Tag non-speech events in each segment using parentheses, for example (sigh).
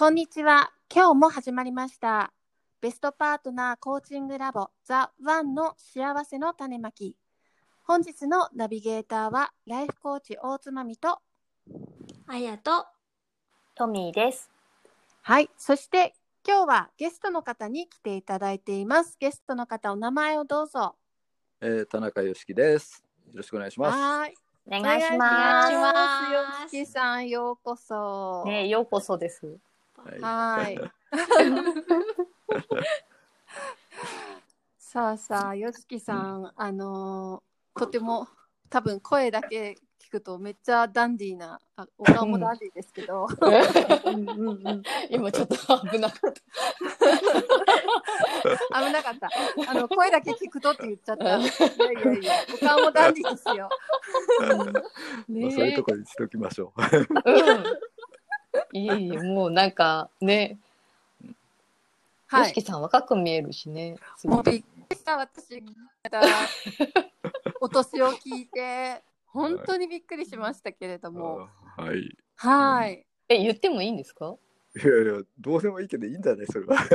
こんにちは今日も始まりましたベストパートナーコーチングラボザ・ワンの幸せの種まき本日のナビゲーターはライフコーチ大津まみとあやとトミーです。はいそして今日はゲストの方に来ていただいていますゲストの方お名前をどうぞえー、田中良樹です。よろしくお願いします。はいお願いします。お願いしますよしきさんようこそねようこそです。はい。(laughs) さあさあ、よしきさん、あのーとても多分声だけ聞くとめっちゃダンディーな、あお顔もダンディーですけど、(laughs) 今ちょっと危なかっ危なかった。あの声だけ聞くとって言っちゃった。いやいやいや、お顔もダンディーですよ。た。(laughs) まあそういうところにしておきましょう。うん。(laughs) いいもうなんかね、よはい。しきさん若く見えるしね。すごいもうびっくりした、私が (laughs) お年を聞いて、本当にびっくりしましたけれども。あはい。いはい。え言ってもいいんですか？やいや、どうでもいいけどいいんじゃないそれは。(laughs)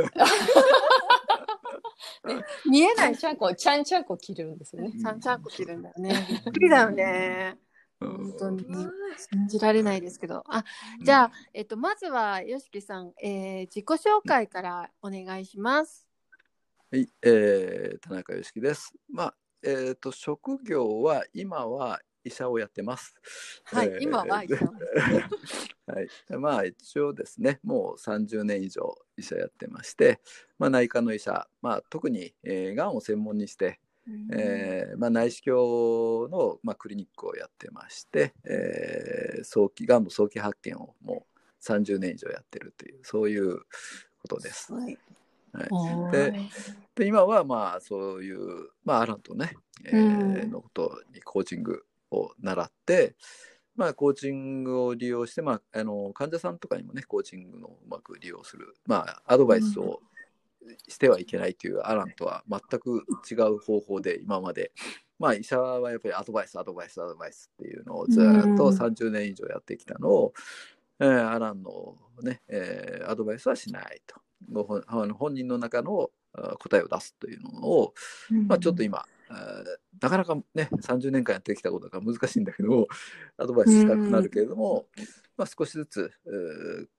見えないちゃんちゃんこちゃんちゃんこ切るんですよね。ちゃんちゃんこ切るんだよね。びっくりだよね。うん本当に信じられないですけど。あ、じゃあ、えっと、まずは、よしきさん、えー、自己紹介からお願いします。はい、えー、田中良樹です。まあ、えっ、と、職業は今は医者をやってます。はい、えー今は医者。はい、まあ一応ですねもう30年以上医者やってまして、まあ、内科の医者、まあ、特に、えー、がんを専門にして、えーまあ、内視鏡の、まあ、クリニックをやってまして、えー早期がんの早期発見をもう30年以上やってるというそういうことです。はい。はい、でで今はまあそういう、まあ、アランとね、えーうんのことにコーチングを習って、まあ、コーチングを利用して、まあ、あの患者さんとかにもねコーチングのうまく利用する、まあ、アドバイスをしてはいけないというアランとは全く違う方法で今まで、まあ、医者はやっぱりアドバイスアドバイスアドバイスっていうのをずっとうん30年以上やってきたのを、えーアランのね、えーアドバイスはしないと。ご本本人の中のあ答えを出すというのを、まあ、ちょっと今、なかなかね30年間やってきたことが難しいんだけどアドバイスしたくなるけれども、まあ、少しずつ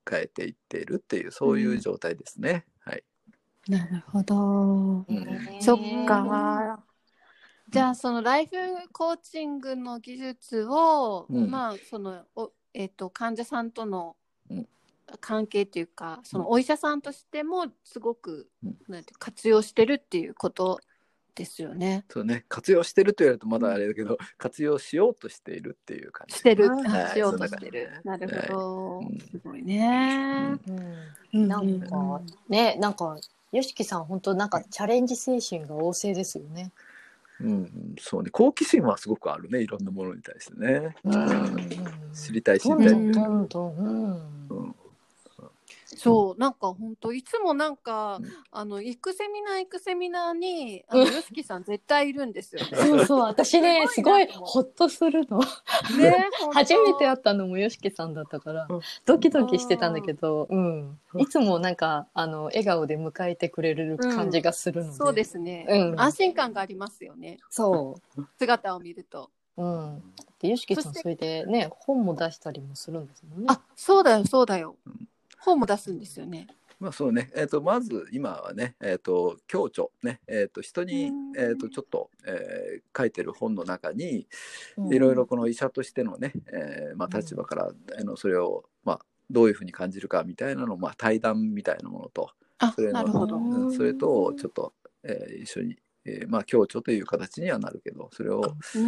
変えていっているっていうそういう状態ですね。はい、なるほど。うん。そっか。じゃあそのライフコーチングの技術を、うん。まあそのおえっ、と患者さんとのうん。関係というか、そのお医者さんとしてもすごく、うん。なんて活用してるっていうことですよね。そうね。活用してると言われるとまだあれだけど、活用しようとしているっていう感じ。してる、はい。しようとしてる。なるほど、うん。すごいね。うん。なんかねなんかよしきさん本当なんかチャレンジ精神が旺盛ですよね。うん、そうね。好奇心はすごくあるね。いろんなものに対してね。うん知りたい知どりたい。んどんどんどん。うんそうなんか本当いつもなんか、うん。あの行くセミナー行くセミナーにあのうん。よしきさん絶対いるんですよね。(laughs) そうそう私ねすすごいほっとするの。ね (laughs) 初めて会ったのもよしきさんだったからうん。ドキドキしてたんだけど、うん、いつもなんかあの笑顔で迎えてくれる感じがするので、そうですね、うん。安心感がありますよね。そ姿を見ると。う、うん、でよしきさんそれでね本も出したりもするんですもんね。あそうだよそうだよ。うん本も出すんですよね。まあそうね、えー、とまず今はね、えー、と共著ね、えー、と人にうん、えー、とちょっと、えー書いてる本の中にうん。いろいろこの医者としてのね、えーまあ、立場から、あのそれを、まあ、どういうふうに感じるかみたいなのを、まあ、対談みたいなものとあそれのなるほど。うんそれとちょっと、えー一緒に、えーまあ共著という形にはなるけどそれをう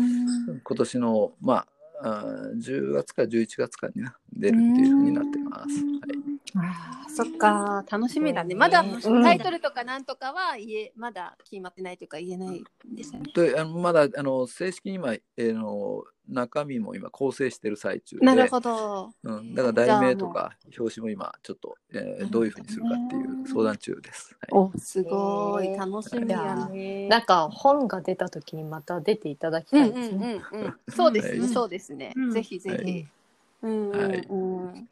ん。今年のまああ10月か11月かにな出るっていうふうになってます。はいああ、そっか、楽しみだね。うんまだうんタイトルとかなんとかは言え、まだ決まってないというか言えないんですよね。であのまだあの正式に今、えーの中身も今構成してる最中でなるほど。うん、だから題名とか表紙も今ちょっと、えーどういうふうにするかっていう相談中です。はいお、すごい、楽しみやね。なんか本が出た時にまた出ていただきたいですね。うんうん。そうですね、はいそうですね。うんぜひぜひ。はいうんうんはいうん。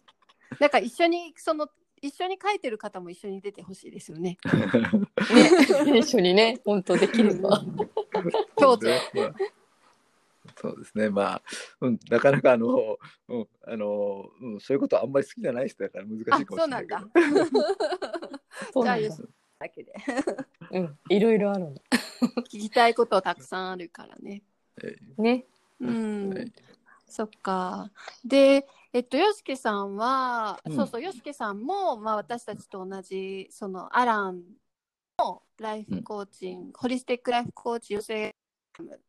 (laughs) なんか一緒にその一緒に書いてる方も一緒に出てほしいですよね。(laughs) ね、一緒にね、本当できれば。(laughs) 京都そうですね、まあ、うん、なかなかあの、うん、あの、うん、そういうことあんまり好きじゃない人だから難しいかあ、もしそうないけどだ。。そうなんだじゃあよしだけでうん、いろいろある。聞きたいことたくさんあるからね。えね。うん。はいそっか。で、えっと、よしけさんは、うん。そうそう、よしけさんも、まあ、私たちと同じ、その、アランのライフコーチング、ホリスティックライフコーチ養成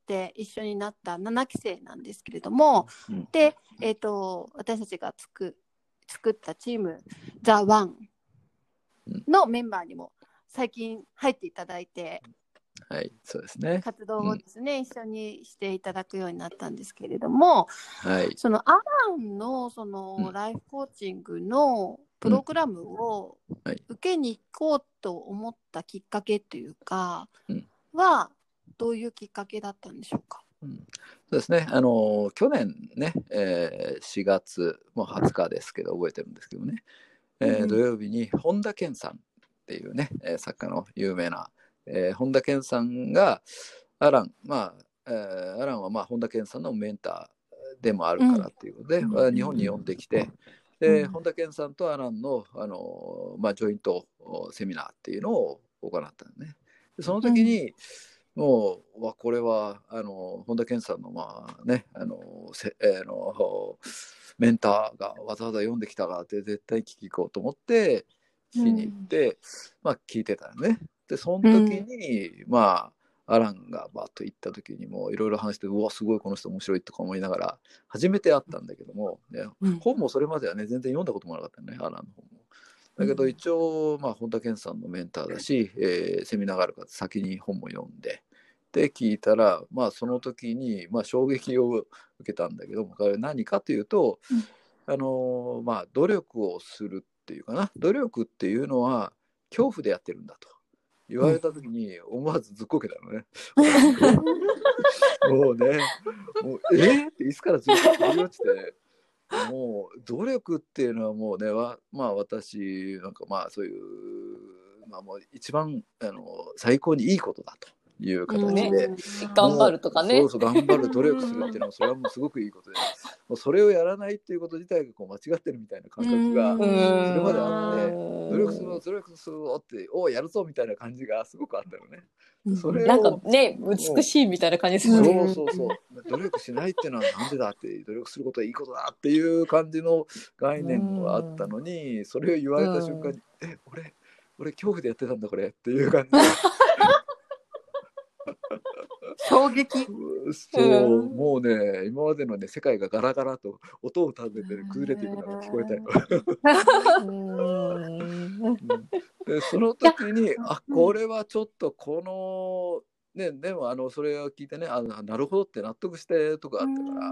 で一緒になった7期生なんですけれども、うん。で、えっと、私たちがつく作ったチーム、ザ・ワンのメンバーにも最近入っていただいて、はい、そうですね。活動をですね、一緒にしていただくようになったんですけれども、はい。そのアランのそのうん。ライフコーチングのプログラムをはい。受けに行こうと思ったきっかけというかうん。はどういうきっかけだったんでしょうか？うん。そうですね、あの去年ね、えー4月もう20日ですけど、覚えてるんですけどね、えーうん。土曜日に本田健さんっていうね、えー作家の有名な、えー本田健さんが、アラン、まあ、えーアランはまあ本田健さんのメンターでもあるからっていうことで、うん。まあ日本に呼んできて、で、うん。本田健さんとアランの、あのまあ、ジョイントセミナーっていうのを行ったのね。でその時に、もうわこれはあの本田健さんのまあねあのせ、えーのメンターがわざわざ読んできたからって絶対聞き行こうと思って聞きに行って、まあ聞いてたよね。でその時に、まあアランがバッと行った時にもいろいろ話してうわすごいこの人面白いとか思いながら初めて会ったんだけども、ねうん。本もそれまではね全然読んだこともなかったよねアランの本も。だけど一応、まあ、本田健さんのメンターだし、えーセミナーがあるから先に本も読んでで聞いたら、まあ、その時に、まあ、衝撃を受けたんだけどもこれ何かというと、あのーまあ、努力をするっていうかな。努力っていうのは恐怖でやってるんだと言われた時に思わずずっこけたのね。もうねもうえ？ー、っていつからずっと飛び落ちて。もう努力っていうのはもうねわまあ私なんかまあそういうまあもう一番あの最高にいいことだという形で、うん頑張るとかね。そうそう頑張る努力するっていうのはそれはもうすごくいいことで。もうそれをやらないっていうこと自体がこう間違ってるみたいな感覚がうん。それまであってうん。努力するぞ努力するぞっておやるぞみたいな感じがすごくあったよね。それをなんかね、美しいみたいな感じですよね。そうそうそう。努力しないっていうのはなんでだって努力することはいいことだっていう感じの概念があったのにそれを言われた瞬間に「え俺俺恐怖でやってたんだこれ」っていう感じで衝撃。そうもうね今までのね世界がガラガラと音を立てて崩れていくのが聞こえたよ。うんうんでその時にあこれはちょっとこのねでもあのそれを聞いてねあなるほどって納得してとかあったから。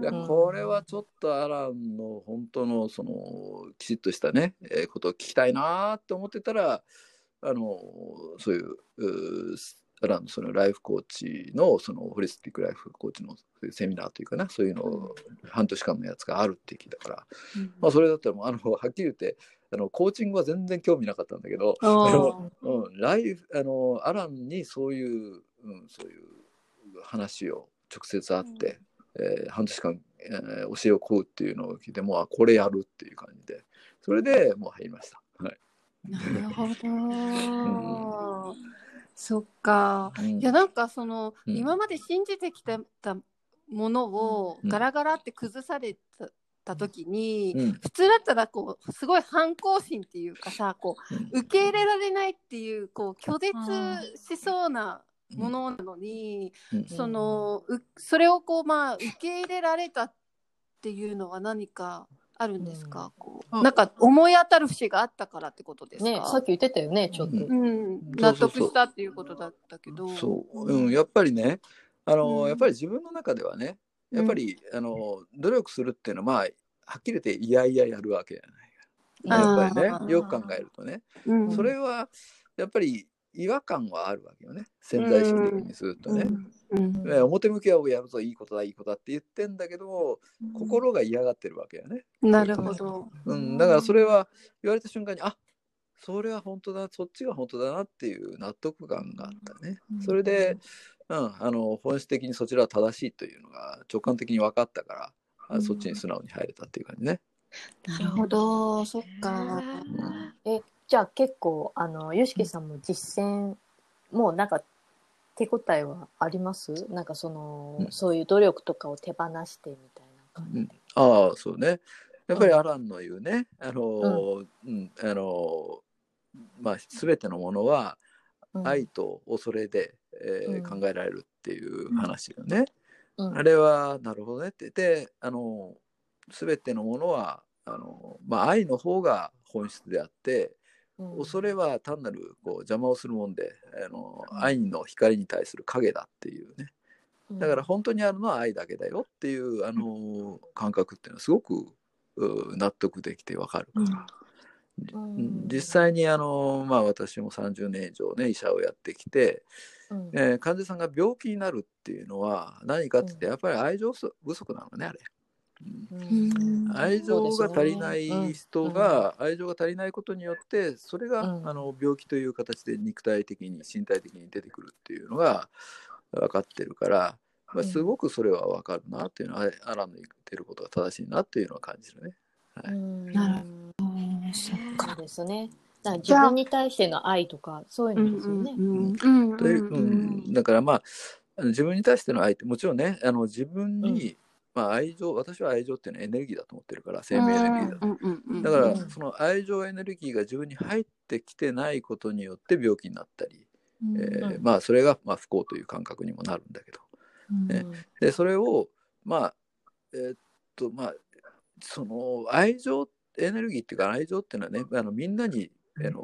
いやうんこれはちょっとアランの本当のそのきちっとしたね、えーことを聞きたいなって思ってたらあのそういううーアランのそのライフコーチのそのホリスティックライフコーチのセミナーというかなそういうのを半年間のやつがあるって聞いたから、まあ、それだったらもうあのはっきり言ってあのコーチングは全然興味なかったんだけど、あのうん、ライフあのアランにそういう、うん、そういう話を直接会って、えー半年間、えー教えを請うっていうのを聞いてもうあこれやるっていう感じでそれでもう入りました。はい。なるほど。そっか。うん。いやなんかその、うん。今まで信じてきてたものをうん。ガラガラって崩された,、た時に、うん。普通だったらこうすごい反抗心っていうかさこう受け入れられないっていうこう拒絶しそうなものなのに、うん。そのうそれをこうまあ受け入れられたっっていうのは何かあるんですか、うん。こあうなんか思い当たる節があったからってことですか、ねさっき言ってたよねちょっと。うん。納得したっていうことだったけど。そう、うん、やっぱりね、あの、うん。やっぱり自分の中ではね、やっぱり、あの、努力するっていうのは、まあ、はっきり言って、いやいややるわけじゃない。やっぱりね、よく考えるとね、うん。それは、やっぱり違和感はあるわけよね、潜在意識的にするとね。うんね表向きはやるぞ、いいことだ、いいことだって言ってんだけど、心が嫌がってるわけよね。なるほど。うん、だからそれは言われた瞬間に、あそれは本当だ、そっちが本当だなっていう納得感があったね。それで、うん、あの本質的にそちらは正しいというのが直感的に分かったから、あうんそっちに素直に入れたっていう感じね。なるほど、そっか。えじゃあ結構あの YOSHIKI さんも実践もうなんか手応えはあります？なんかその、うん。そういう努力とかを手放してみたいな感じで。ああ、そうね。やっぱりアランの言うね、あの、うん、あの、まあ、すべてのものはうん。愛と恐れで、えーうん。考えられるっていう話よね。うん。あれはなるほどね。って。で、あの、すべてのものは、あの、まあ、愛の方が本質であって、うん恐れは単なるこう邪魔をするもんで、あの、うん。愛の光に対する影だっていうね。だから本当にあるのは愛だけだよっていう、あの、感覚っていうのはすごくう納得できてわかるから。うん。うん。実際にあの、まあ、私も30年以上ね医者をやってきて、うん。えー患者さんが病気になるっていうのは何かって言ってやっぱり愛情不足なのねあれ。うん。うん愛情が足りない人が愛情が足りないことによってそれが、うん。あの病気という形で肉体的に身体的に出てくるっていうのが分かってるから、まあ、すごくそれは分かるなっていうのは、アランの言ってることが正しいなっていうのは感じるね。うん。なるうんそうですね。だから自分に対しての愛とかそういうのですよね。うんだからまあ自分に対しての愛ってもちろんねあの自分に、まあ、愛情私は愛情っていうのはエネルギーだと思ってるから生命エネルギーだと、うんだから、うん。その愛情エネルギーが自分に入ってきてないことによって病気になったり、えーうんまあそれがまあ不幸という感覚にもなるんだけど。ね。でそれをまあえーっとまあその愛情エネルギーっていうか愛情っていうのはねあのみんなにあの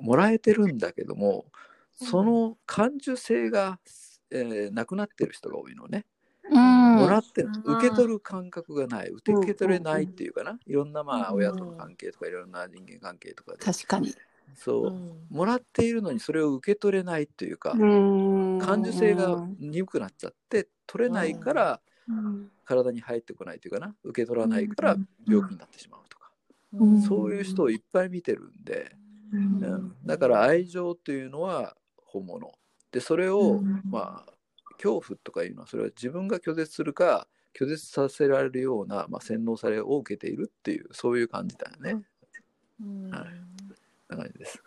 もらえてるんだけどもその感受性が、えーなくなってる人が多いのね。もらってうん受け取る感覚がない。受け取れないっていうかな。いろんなまあうん。親との関係とかいろんな人間関係とかで確かに。そう。うん。もらっているのにそれを受け取れないっていうか感感受性が鈍くなっちゃって取れないから体に入ってこないというかな。受け取らないから病気になってしまうとか。うん。そういう人をいっぱい見てるんで。うん。うん。だから愛情っていうのは本物。でそれをうん。まあ恐怖とかいうのはそれは自分が拒絶するか拒絶させられるような、まあ、洗脳されを受けているっていうそういう感じだよね。うん。はい。な感じです。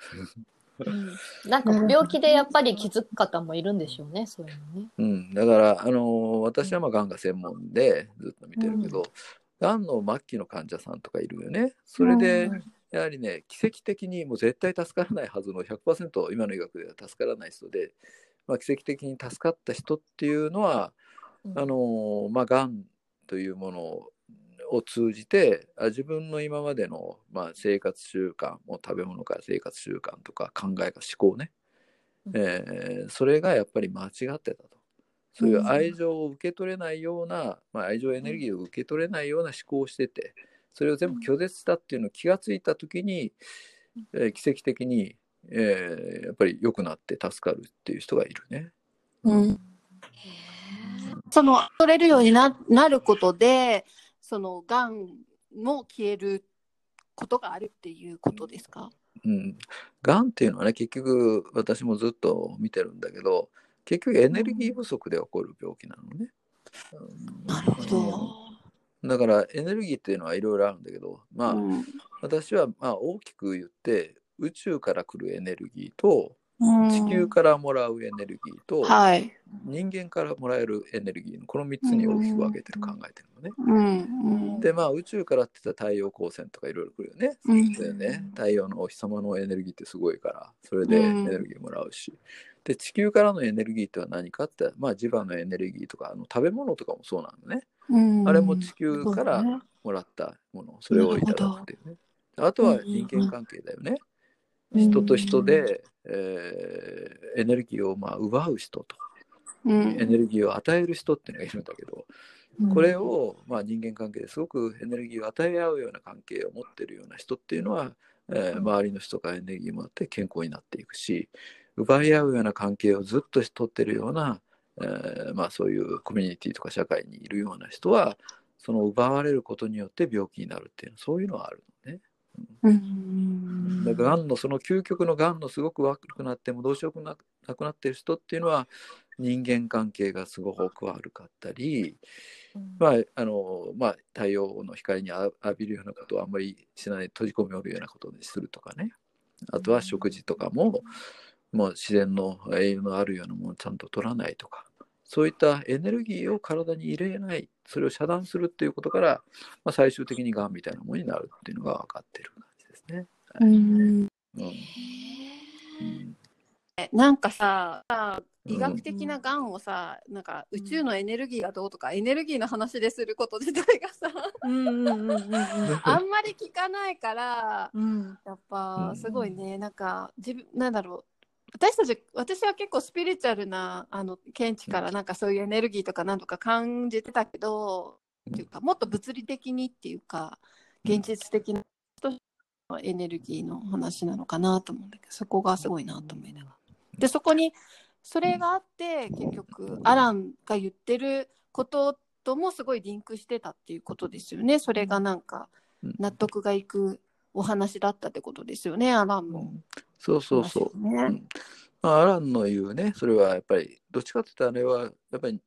うん。なんか病気でやっぱり気づく方もいるんでしょうね、そういうのね。うん、だから、あのー私はまあがんが専門でずっと見てるけど、がんの末期の患者さんとかいるよね。それで、うん。やはりね、奇跡的にもう絶対助からないはずの100%今の医学では助からない人で、まあ、奇跡的に助かった人っていうのは、うん。あのーまあ、がんというものを通じてあ自分の今までの、まあ、生活習慣もう食べ物から生活習慣とか考えが思考ね、うん。えーそれがやっぱり間違ってたと。そういう愛情を受け取れないような、まあ、愛情エネルギーを受け取れないような思考をしててそれを全部拒絶したっていうのを気がついた時に、えー奇跡的に、えーやっぱり良くなって助かるっていう人がいるね。うん。その取れるようにななることでそのがんも消えることがあるっていうことですか、うん、がんっていうのはね結局私もずっと見てるんだけど結局エネルギー不足で起こる病気なのね。うん。なるほど。だからエネルギーっていうのはいろいろあるんだけどまあ、うん。私はまあ大きく言って宇宙から来るエネルギーとうん。地球からもらうエネルギーとはい。人間からもらえるエネルギーのこの3つに大きく分けてる考えてるのね。うん。うん。でまあ宇宙からって言ったら太陽光線とかいろいろ来るよね。ね。太陽のお日様のエネルギーってすごいからそれでエネルギーもらうし、で地球からのエネルギーっては何かってまあ磁場のエネルギーとかあの食べ物とかもそうなのね。うん。あれも地球からもらったもの、それをいただくっていうね。あとは人間関係だよね。うん人と人で、えーエネルギーをまあ奪う人と、うん。エネルギーを与える人っていうのがいるんだけど、これを、まあ、人間関係ですごくエネルギーを与え合うような関係を持っているような人っていうのは、えー周りの人からエネルギーをもらって健康になっていくし奪い合うような関係をずっと取ってるような、えーまあ、そういうコミュニティとか社会にいるような人はその奪われることによって病気になるっていうそういうのはあるのね。うん。だからがんのその究極のがんのすごく悪くなってもどうしようもななくなってる人っていうのは人間関係がすごく悪かったり、まああのまあ、太陽の光にあ浴びるようなことをあんまりしない閉じ込めおるようなことにするとかね。あとは食事とかももう自然の栄養のあるようなものをちゃんと取らないとかそういったエネルギーを体に入れないそれを遮断するっていうことから、まあ、最終的にがんみたいなものになるっていうのが分かってる感じですね。うん。うん。なんかさ医学的ながんをさ、なんか宇宙のエネルギーがどうとか、エネルギーの話ですること自体がさ、うんうんうんうん (laughs) あんまり聞かないから、うん。やっぱすごいね、なんか自分なんだろう。私たち私は結構スピリチュアルなあの見地からなんかそういうエネルギーとかなんとか感じてたけど、っていうかもっと物理的にっていうか現実的なエネルギーの話なのかなと思うんだけどそこがすごいなと思いながら。でそこにそれがあって結局アランが言ってることともすごいリンクしてたっていうことですよね。それがなんかうん。納得がいくお話だったってことですよねアランのそうそうそう。話ね。うんまあ、アランの言うね、それはやっぱり、どっちかっていうとあれは、やっぱり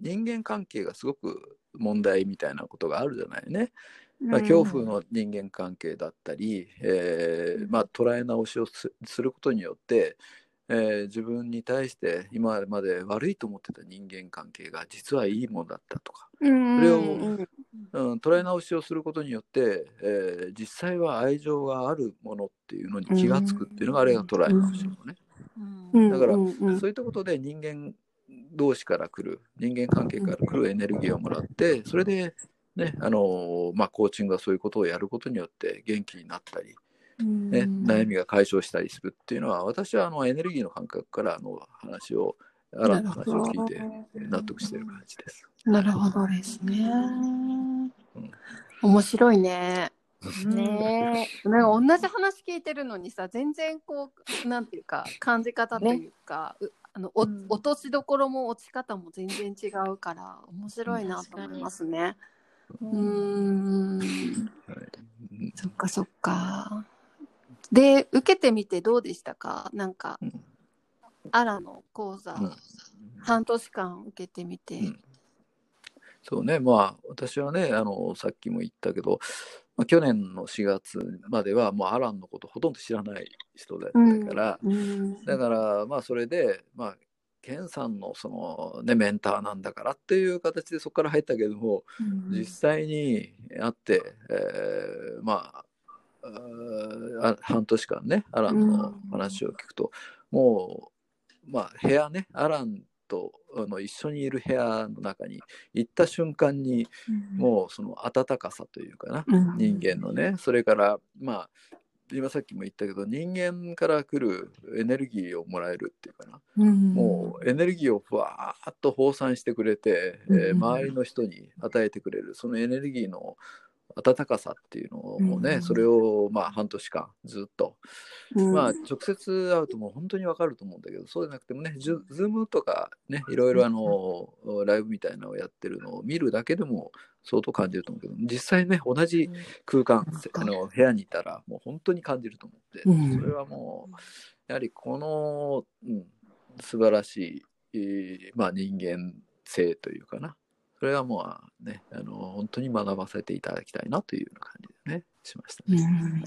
人間関係がすごく問題みたいなことがあるじゃないね。まあ、恐怖の人間関係だったり、えーまあ、捉え直しをすすることによって、えー自分に対して今まで悪いと思ってた人間関係が実はいいものだったとか、うん、それをうんうん、捉え直しをすることによって、えー実際は愛情があるものっていうのに気がつくっていうのがあれが捉え直しのね。うん。だからそういったことで人間同士から来る人間関係から来るエネルギーをもらってそれで、ねあのまあ、コーチングがそういうことをやることによって元気になったり、ねうん。悩みが解消したりするっていうのは私はあのエネルギーの感覚からあの話をアランの話を聞いて納得してる感じです。なるほどですね。面白いね。ねなんか同じ話聞いてるのにさ全然こうなんていうか感じ方というか、うあのおうん。落としどころも落ち方も全然違うから面白いなと思いますね。えうーん。はい。そっかそっか。で受けてみてどうでしたか？なんか、うん。アラの講座、うん。半年間受けてみて。うん。そうね、まあ、私はね、あの、さっきも言ったけど、まあ、去年の4月までは、もうアランのことほとんど知らない人だったから、うん。だから、まあ、それで、まあ、ケンさんの、その、ね、メンターなんだからっていう形でそこから入ったけども、実際に会って、えーまあ、あ半年間ね、アランの話を聞くと、もう、まあ、部屋ね、アランとあの一緒にいる部屋の中に行った瞬間に、もうその温かさというかな、うん。人間のね、それから、まあ、今さっきも言ったけど、人間から来るエネルギーをもらえるっていうかな、うん。もうエネルギーをふわーっと放散してくれて、えーうん周りの人に与えてくれるそのエネルギーの温かさっていうのをね、うんそれをまあ半年間ずっと、うん。まあ直接会うともう本当にわかると思うんだけどそうじゃなくてもねズズームとかねいろいろあのライブみたいなのをやってるのを見るだけでも相当感じると思うけど実際ね同じ空間あの部屋にいたらもう本当に感じると思って、うん。それはもうやはりこの、うん、素晴らしい、えーまあ、人間性というかなそれはもうねあの本当に学ばせていただきたいなという感じでねしましたうね。ん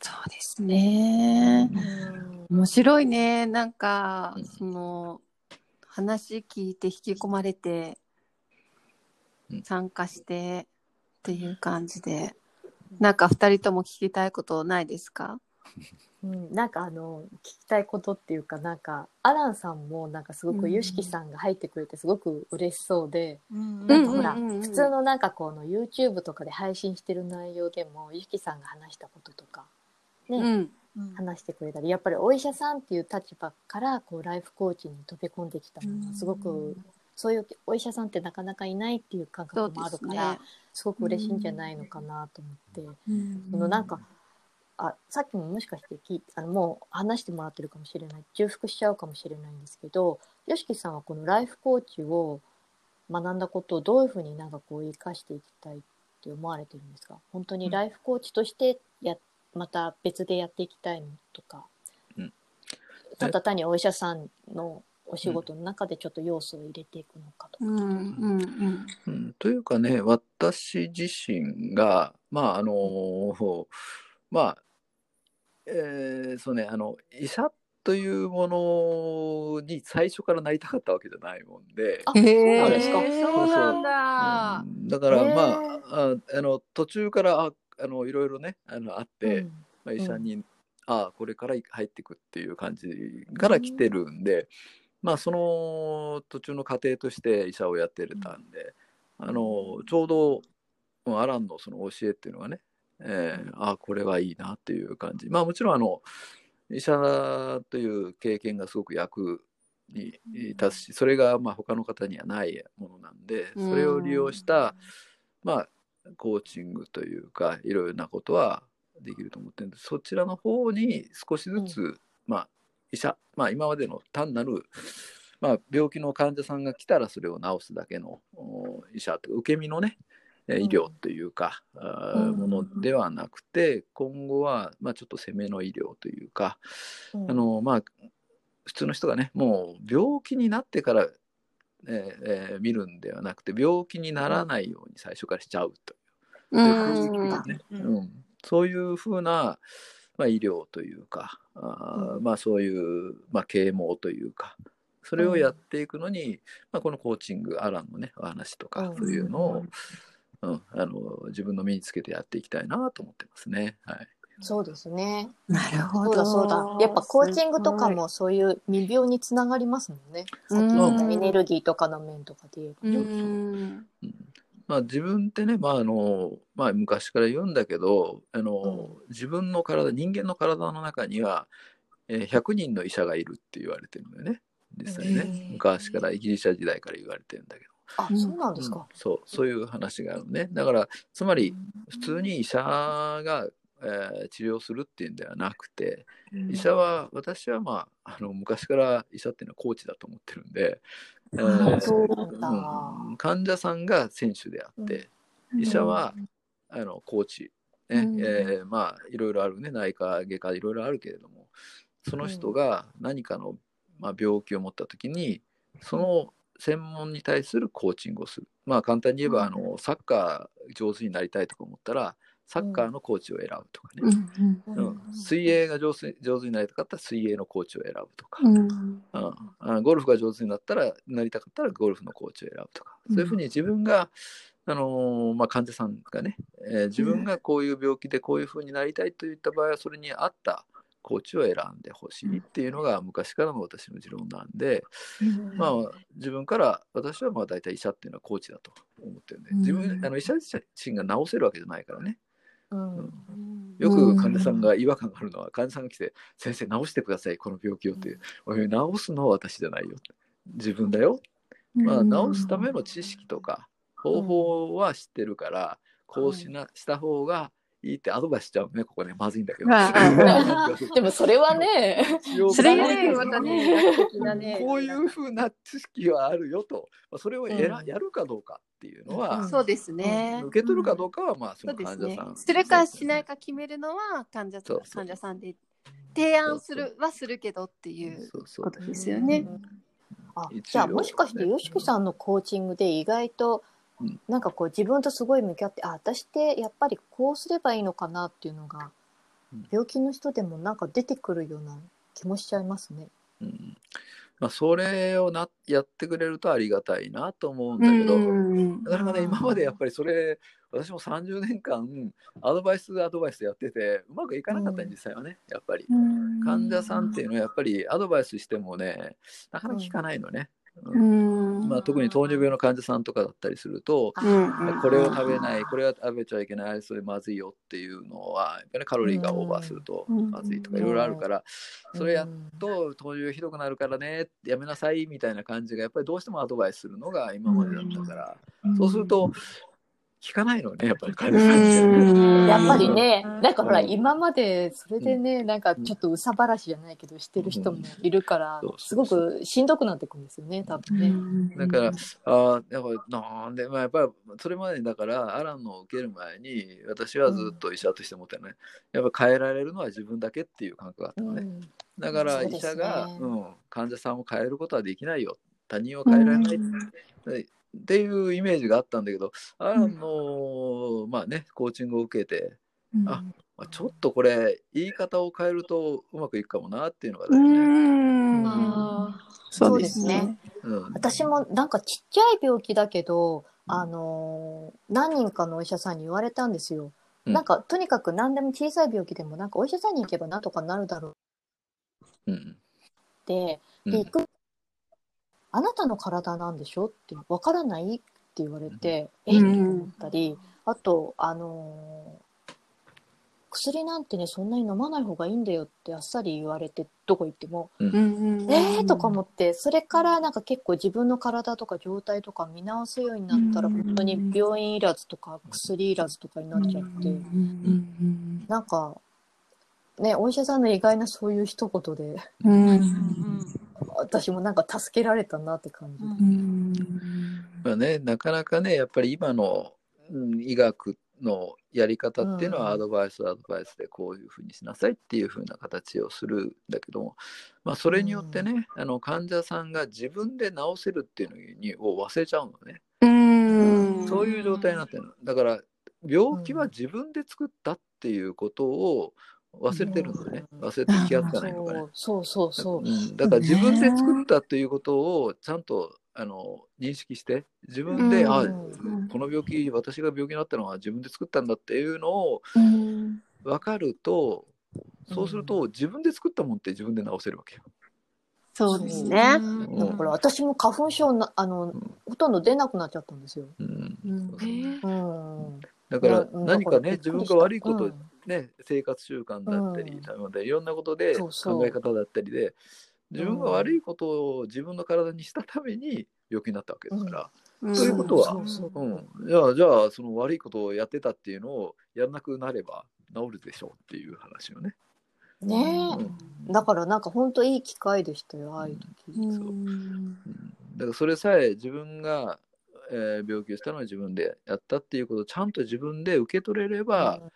そうですね。面白いね。なんか、うんその話聞いて引き込まれてうん参加してっていう感じで、なんか二人とも聞きたいことないですか？うん、なんかあの聞きたいことっていうかなんかアランさんもなんかすごくうん YOSHIKI さんが入ってくれてすごく嬉しそうで、うんなんかほら、普通のなんかこの YouTube とかで配信してる内容でも YOSHIKI さんが話したこととかね、話してくれたりやっぱりお医者さんっていう立場からこうライフコーチに飛び込んできたのがすごく、そういうお医者さんってなかなかいないっていう感覚もあるからすごく嬉しいんじゃないのかなと思って。うん。そのなんかあさっきももしかして聞いあのもう話してもらってるかもしれない。重複しちゃうかもしれないんですけど YOSHIKI さんはこのライフコーチを学んだことをどういうふうになんかこう生かしていきたいって思われてるんですか？本当にライフコーチとしてやまた別でやっていきたいのとか、うん。ただ単にお医者さんのお仕事の中でちょっと要素を入れていくのかとか。うんうんうん。うん、というかね、私自身が、まあ、あの、まあ、えーそうね、あの、医者というものに最初からなりたかったわけじゃないもんで、あへそですか？えそう。なんだ。うんだから、まあ、ああの、途中から、ああの、いろいろね、あの、あって、うん。まあ、医者に、ああこれから入っていくっていう感じから来てるんで、まあその途中の過程として医者をやってたんで、あのちょうどうんアランのその教えっていうのがね、えーああこれはいいなっていう感じ。まあもちろんあの医者という経験がすごく役に立つしそれがまあ他の方にはないものなんでそれを利用した、まあコーチングというかいろいろなことはできると思ってるんでそちらの方に少しずつ、まあ医者まあ今までの単なる、まあ、病気の患者さんが来たらそれを治すだけのお医者というか受け身のねえー医療というか、ものではなくて今後は、まあ、ちょっと攻めの医療というか、うん。あのまあ普通の人がねもう病気になってから、えーえー見るんではなくて病気にならないように最初からしちゃうとう。いう、んねうん。うん。そういうふうな、まあ、医療というかあー、うん。まあ、そういう、まあ、啓蒙というかそれをやっていくのに、まあ、このコーチングアランのねお話とか、うん。そういうのを、うん、あの自分の身につけてやっていきたいなと思ってますね。はい。そうですね。なるほど。そうだそうだ。やっぱコーチングとかもそういう未病につながりますもんね。さっき言ったエネルギーとかの面とかで言えば。うん。うん。まあ、自分ってね、まああのまあ、昔から言うんだけどあの、自分の体人間の体の中には、えー100人の医者がいるって言われてるんだよね。実際ね、昔からギリシャ時代から言われてるんだけど、あ、そうなんですか。そうそういう話があるね。だからつまり普通に医者が、えー治療するっていうんではなくて医者は私はまああの昔から医者っていうのはコーチだと思ってるんで、えーあそうなんだ。うん。患者さんが選手であって、医者はあのコーチ、ねうん。えーまあいろいろあるね。内科外科いろいろあるけれどもその人が何かの、まあ、病気を持った時にその専門に対するコーチングをする。まあ簡単に言えば、あのサッカー上手になりたいとか思ったらサッカーのコーチを選ぶとかうね、んうん。水泳が上手上手になりたかったら水泳のコーチを選ぶとか、うん。うん。あゴルフが上手になったらなりたかったらゴルフのコーチを選ぶとか、そういうふうに自分が、あのーまあ、患者さんがね、えー自分がこういう病気でこういうふうになりたいといった場合はそれに合ったコーチを選んでほしいっていうのが昔からの私の持論なんで、まあ自分から私はまあ大体医者っていうのはコーチだと思ってるんで自分うんあの医者自身が治せるわけじゃないからね。うん。よく患者さんが違和感があるのは患者さんが来て「先生治してくださいこの病気を」っていう「おい治すのは私じゃないよ」自分だよ。まあ、治すための知識とか方法は知ってるから、こうしなした方がいいってアドバイスしちゃうねここね。まずいんだけど。あ (laughs) でもそれはね、それがね、またね。こういうふうな知識はあるよと、まあ、それをやら、うん。やるかどうかっていうのは、そうですね。受け取るかどうかはまあその患者さん、。するかしないか決めるのは患者患者さんで提案するはするけどっていうそうそう。ことですよね。じゃあもしかしてね YOSHIKI さんのコーチングで意外とうん。なんかこう自分とすごい向き合ってあ私ってやっぱりこうすればいいのかなっていうのがうん。病気の人でもなんか出てくるような気もしちゃいますね。うん。まあ、それをなやってくれるとありがたいなと思うんだけど、なかなかね今までやっぱりそれ私も30年間アドバイスアドバイスやっててうまくいかなかったん。実際はねやっぱり。患者さんっていうのはやっぱりアドバイスしてもねなかなか効かないのね。うんまあ、特に糖尿病の患者さんとかだったりすると、これを食べないこれは食べちゃいけないそれまずいよっていうのはやっぱりカロリーがオーバーするとまずいとかいろいろあるからそれやっと糖尿病ひどくなるからねやめなさいみたいな感じがやっぱりどうしてもアドバイスするのが今までだったから。そうすると聞かないのね、やっぱり患者さんやっぱりね、なんかほら、今までそれでね、なんかちょっとうさばらしじゃないけど、してる人もいるから、すごくしんどくなってくるんですよね、多分ね。だから、あやっぱなんで、まあ、やっぱりそれまでだから、アランの受ける前に、私はずっと医者として思ってね、やっぱ変えられるのは自分だけっていう感覚があったのね。だから医者が、うん、患者さんを変えることはできないよ。他人を変えられない。っていうイメージがあったんだけど、あの、まあね、コーチングを受けて、あ、まあ、ちょっとこれ、言い方を変えるとうまくいくかもなっていうのがね。そうですね。うん、私もなんかちっちゃい病気だけど、あのー、何人かのお医者さんに言われたんですよ。うん、なんかとにかく何でも小さい病気でもなんかお医者さんに行けばなんとかなるだろう。うん、で、で行くあなたの体なんでしょ？ってわからない？って言われて、うん、え？っと思ったり、あと、あのー、薬なんてね、そんなに飲まない方がいいんだよってあっさり言われて、どこ行っても。うん、えー？とか思って、それからなんか結構自分の体とか状態とか見直すようになったら、本当に病院いらずとか薬いらずとかになっちゃって、なんか、ね、お医者さんの意外なそういう一言で、私もなんか助けられたなって感じ。まあね、なかなかね、やっぱり今の、うん、医学のやり方っていうのはアドバイスアドバイスでこういうふうにしなさいっていうふうな形をするんだけども、まあ、それによってね、あの患者さんが自分で治せるっていうのにを忘れちゃうのね。うんそういう状態になってるの。だから病気は自分で作ったっていうことを忘れてるのね、忘れて気がつかないのかね。そうそうそう、うん、だから自分で作ったということをちゃんとあの認識して自分で、うん、あこの病気私が病気になったのは自分で作ったんだっていうのを分かると、そうすると自分で作ったもんって自分で治せるわけよ。そうですね。だから私も花粉症なあの、ほとんど出なくなっちゃったんですよ。だから何かね自分が悪いことね、生活習慣だったり、いろんなことで考え方だったりで自分が悪いことを自分の体にしたために病気になったわけですから。うん、ということは、うん、じゃあじゃあその悪いことをやってたっていうのをやらなくなれば治るでしょうっていう話をね。ねえ、うん、だからなんか本当いい機会でしたよああいう時、うん、そう、うん、だからそれさえ自分が、えー、病気をしたのは自分でやったっていうことをちゃんと自分で受け取れれば、うん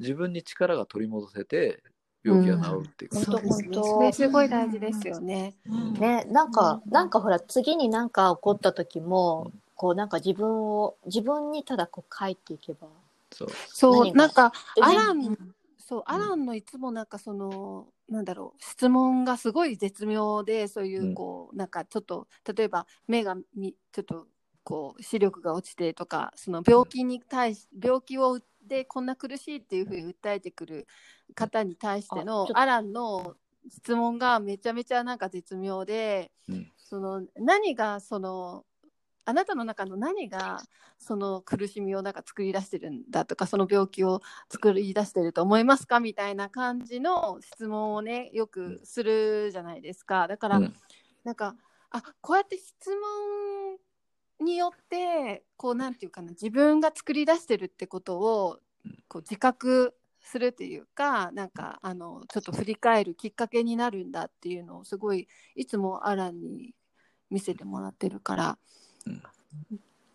自分に力が取り戻せて病気が治るっていうか、うん、すごい大事ですよね。うん、ねなんか、なんかほら次になんか起こった時も、こうなんか自分を自分にただこう書いていけば。そう。そうなんか、アランそうアランのいつもなんかその、なんだろう質問がすごい絶妙でそういうこう、なんかちょっと例えば目がみちょっとこう視力が落ちてとかその病気に対し病気をでこんな苦しいっていうふうに訴えてくる方に対してのアランの質問がめちゃめちゃなんか絶妙で、うん、その何がそのあなたの中の何がその苦しみをなんか作り出してるんだとかその病気を作り出してると思いますか？みたいな感じの質問をねよくするじゃないですか。だから、うん、なんかあこうやって質問によってこうなんていうかな自分が作り出してるってことをこう自覚するっていうかなんかあのちょっと振り返るきっかけになるんだっていうのをすごいいつもアランに見せてもらってるから、うん、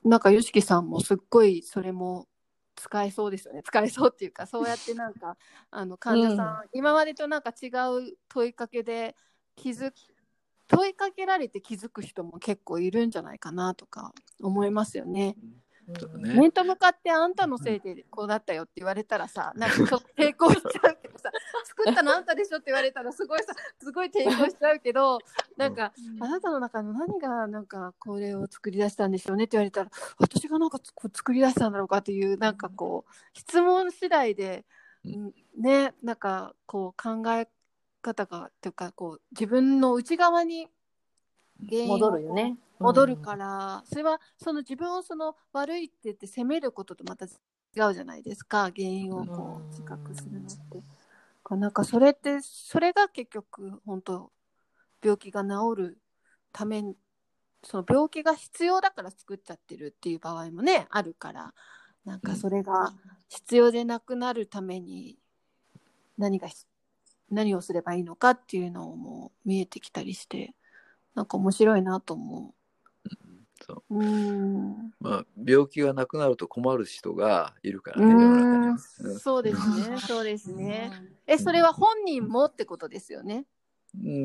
なんか YOSHIKI さんもすっごいそれも使えそうですよね。使えそうっていうかそうやってなんかあの患者さん、うん、今までとなんか違う問いかけで気づ問いかけられて気づく人も結構いるんじゃないかなとか思いますよね。うん、面と向かってあんたのせいでこうだったよって言われたらさなんかちょっと抵抗しちゃうけどさ作ったのあんたでしょって言われたらすごいさすごい抵抗しちゃうけどなんか、あなたの中の何がなんかこれを作り出したんでしょうねって言われたら私がなんか作り出したんだろうかっていうなんかこう質問次第で、うん、ねなんかこう考え方がというかこう自分の内側に原因戻るよね。戻るから、それはその自分をその悪いって言って責めることとまた違うじゃないですか。原因をこう自覚するのって。なんかそれってそれが結局本当病気が治るためにその病気が必要だから作っちゃってるっていう場合もねあるから。なんかそれが必要でなくなるために何が何をすればいいのかっていうのも見えてきたりしてなんか面白いなと思う。そう。うん。まあ、病気がなくなると困る人がいるからね、うん、そうですね、そうですね。え、それは本人もってことですよね？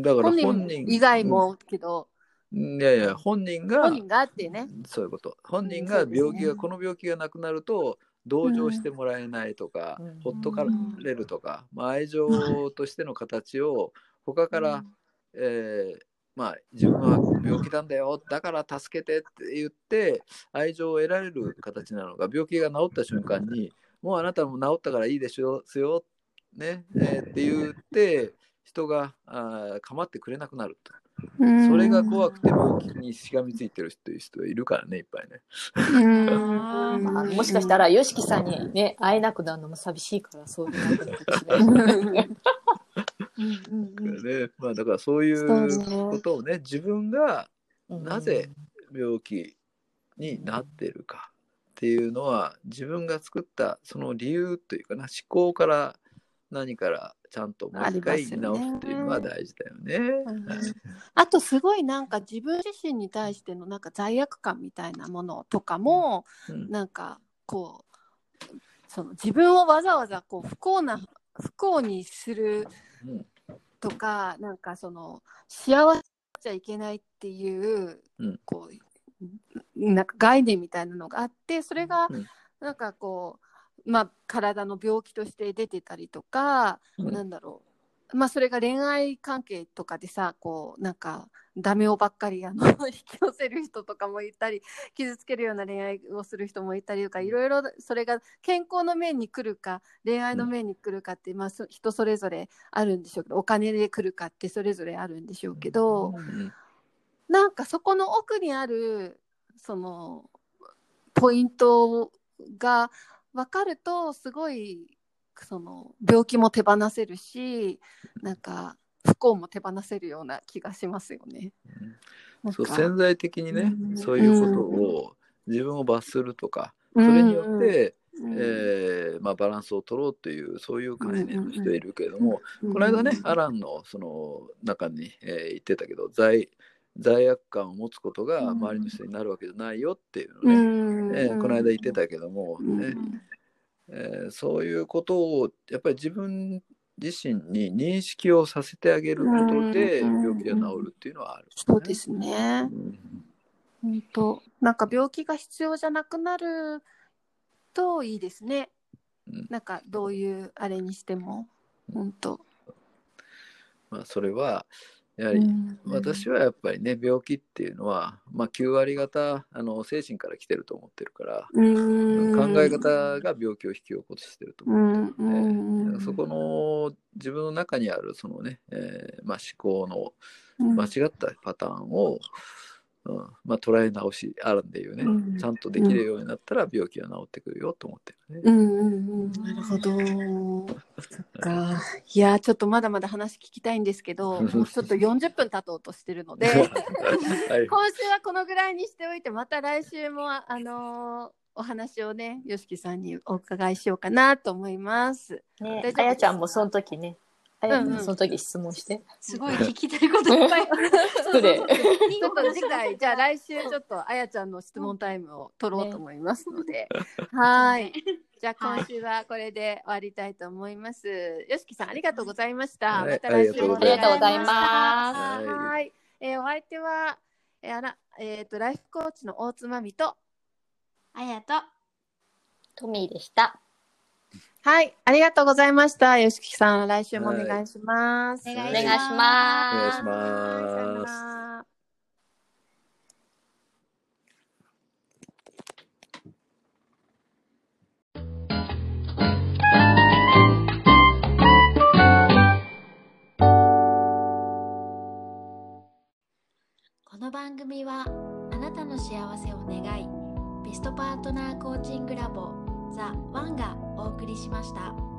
だから本人以外もけど、いやいや、本人が、本人がってね。そういうこと。本人が病気が、この病気がなくなると、同情してもらえないとか、うん、ほっとかれるとか、まあ、愛情としての形を他から、うん、えー、まあ、自分は病気なんだよだから助けてって言って愛情を得られる形なのが病気が治った瞬間にもうあなたも治ったからいいでしょよ、ねえー、って言って人があ構ってくれなくなると。それが怖くて病気にしがみついてる人人いるからねいっぱいね。もしかしたら YOSHIKI さんにね会えなくなるのも寂しいからそういう。(laughs) ね、まあだからそういうことをね自分がなぜ病気になってるかっていうのは自分が作ったその理由というかな思考から何からちゃんともう一回直すっていうのが大事だよね。あとすごいなんか自分自身に対してのなんか罪悪感みたいなものとかも、うん、なんかこうその自分をわざわざこう不幸な不幸にするとか、なんかその幸せちゃいけないっていう、うん、こうなんか概念みたいなのがあってそれがなんかこう、まあ、体の病気として出てたりとか、うん、なんだろう。まあそれが恋愛関係とかでさこうなんかダメをばっかりあの (laughs) 引き寄せる人とかもいたり傷つけるような恋愛をする人もいたりとかいろいろそれが健康の面に来るか恋愛の面に来るかって、まあ、人それぞれあるんでしょうけどお金で来るかってそれぞれあるんでしょうけど、なんかそこの奥にあるそのポイントが分かるとすごいその病気も手放せるしなんか不幸も手放せるような気がしますよね。うん、そう潜在的にね、うん、そういうことを自分を罰するとか、それによって、うん、えー、まあ、バランスを取ろうというそういう概念の人いるけれども、この間ねアランのその中に、えー、言ってたけど罪罪悪感を持つことが周りの人になるわけじゃないよっていうのね、えー、この間言ってたけども、ね。えー、そういうことをやっぱり自分自身に認識をさせてあげることで病気が治るっていうのはある、ね、そうですね。本当。なんか病気が必要じゃなくなるといいですね。うん、なんかどういうあれにしても。本当。まあそれはやはり私はやっぱりね病気っていうのは、まあ、9割方あの精神から来てると思ってるから考え方が病気を引き起こしてると思ってるのでそこの自分の中にあるそのね、えーまあ、思考の間違ったパターンを、うんまあ、捉え直しあるんでいうね、うん、ちゃんとできるようになったら病気は治ってくるよと思ってるね。うんうんうん、なるほど。そっか。いやちょっとまだまだ話聞きたいんですけど、(laughs) もうちょっと40分経とうとしてるので、(laughs) はい、今週はこのぐらいにしておいて、また来週もあのーお話をね、よしきさんにお伺いしようかなと思います。ね、あやちゃんもその時ね、あや、うんうん、その時質問して。すごい聞きたいこといっぱい。(laughs) それ。ちょっと次回、(laughs) じゃあ来週ちょっとあやちゃんの質問タイムを取ろうと思いますので。ね、はい。(laughs) じゃあ今週はこれで終わりたいと思います。よしきさんありがとうございました。また来週もありがとうございます。はい。えー、お相手は、えー、あら、えっ、ー、と、ライフコーチの大津まみと、あやと、トミーでした。はい、ありがとうございました。よしきさん、来週もお願いします。お願いしますお願いしますこの番組はあなたの幸せを願いベストパートナーコーチングラボザ・ワンがお送りしました。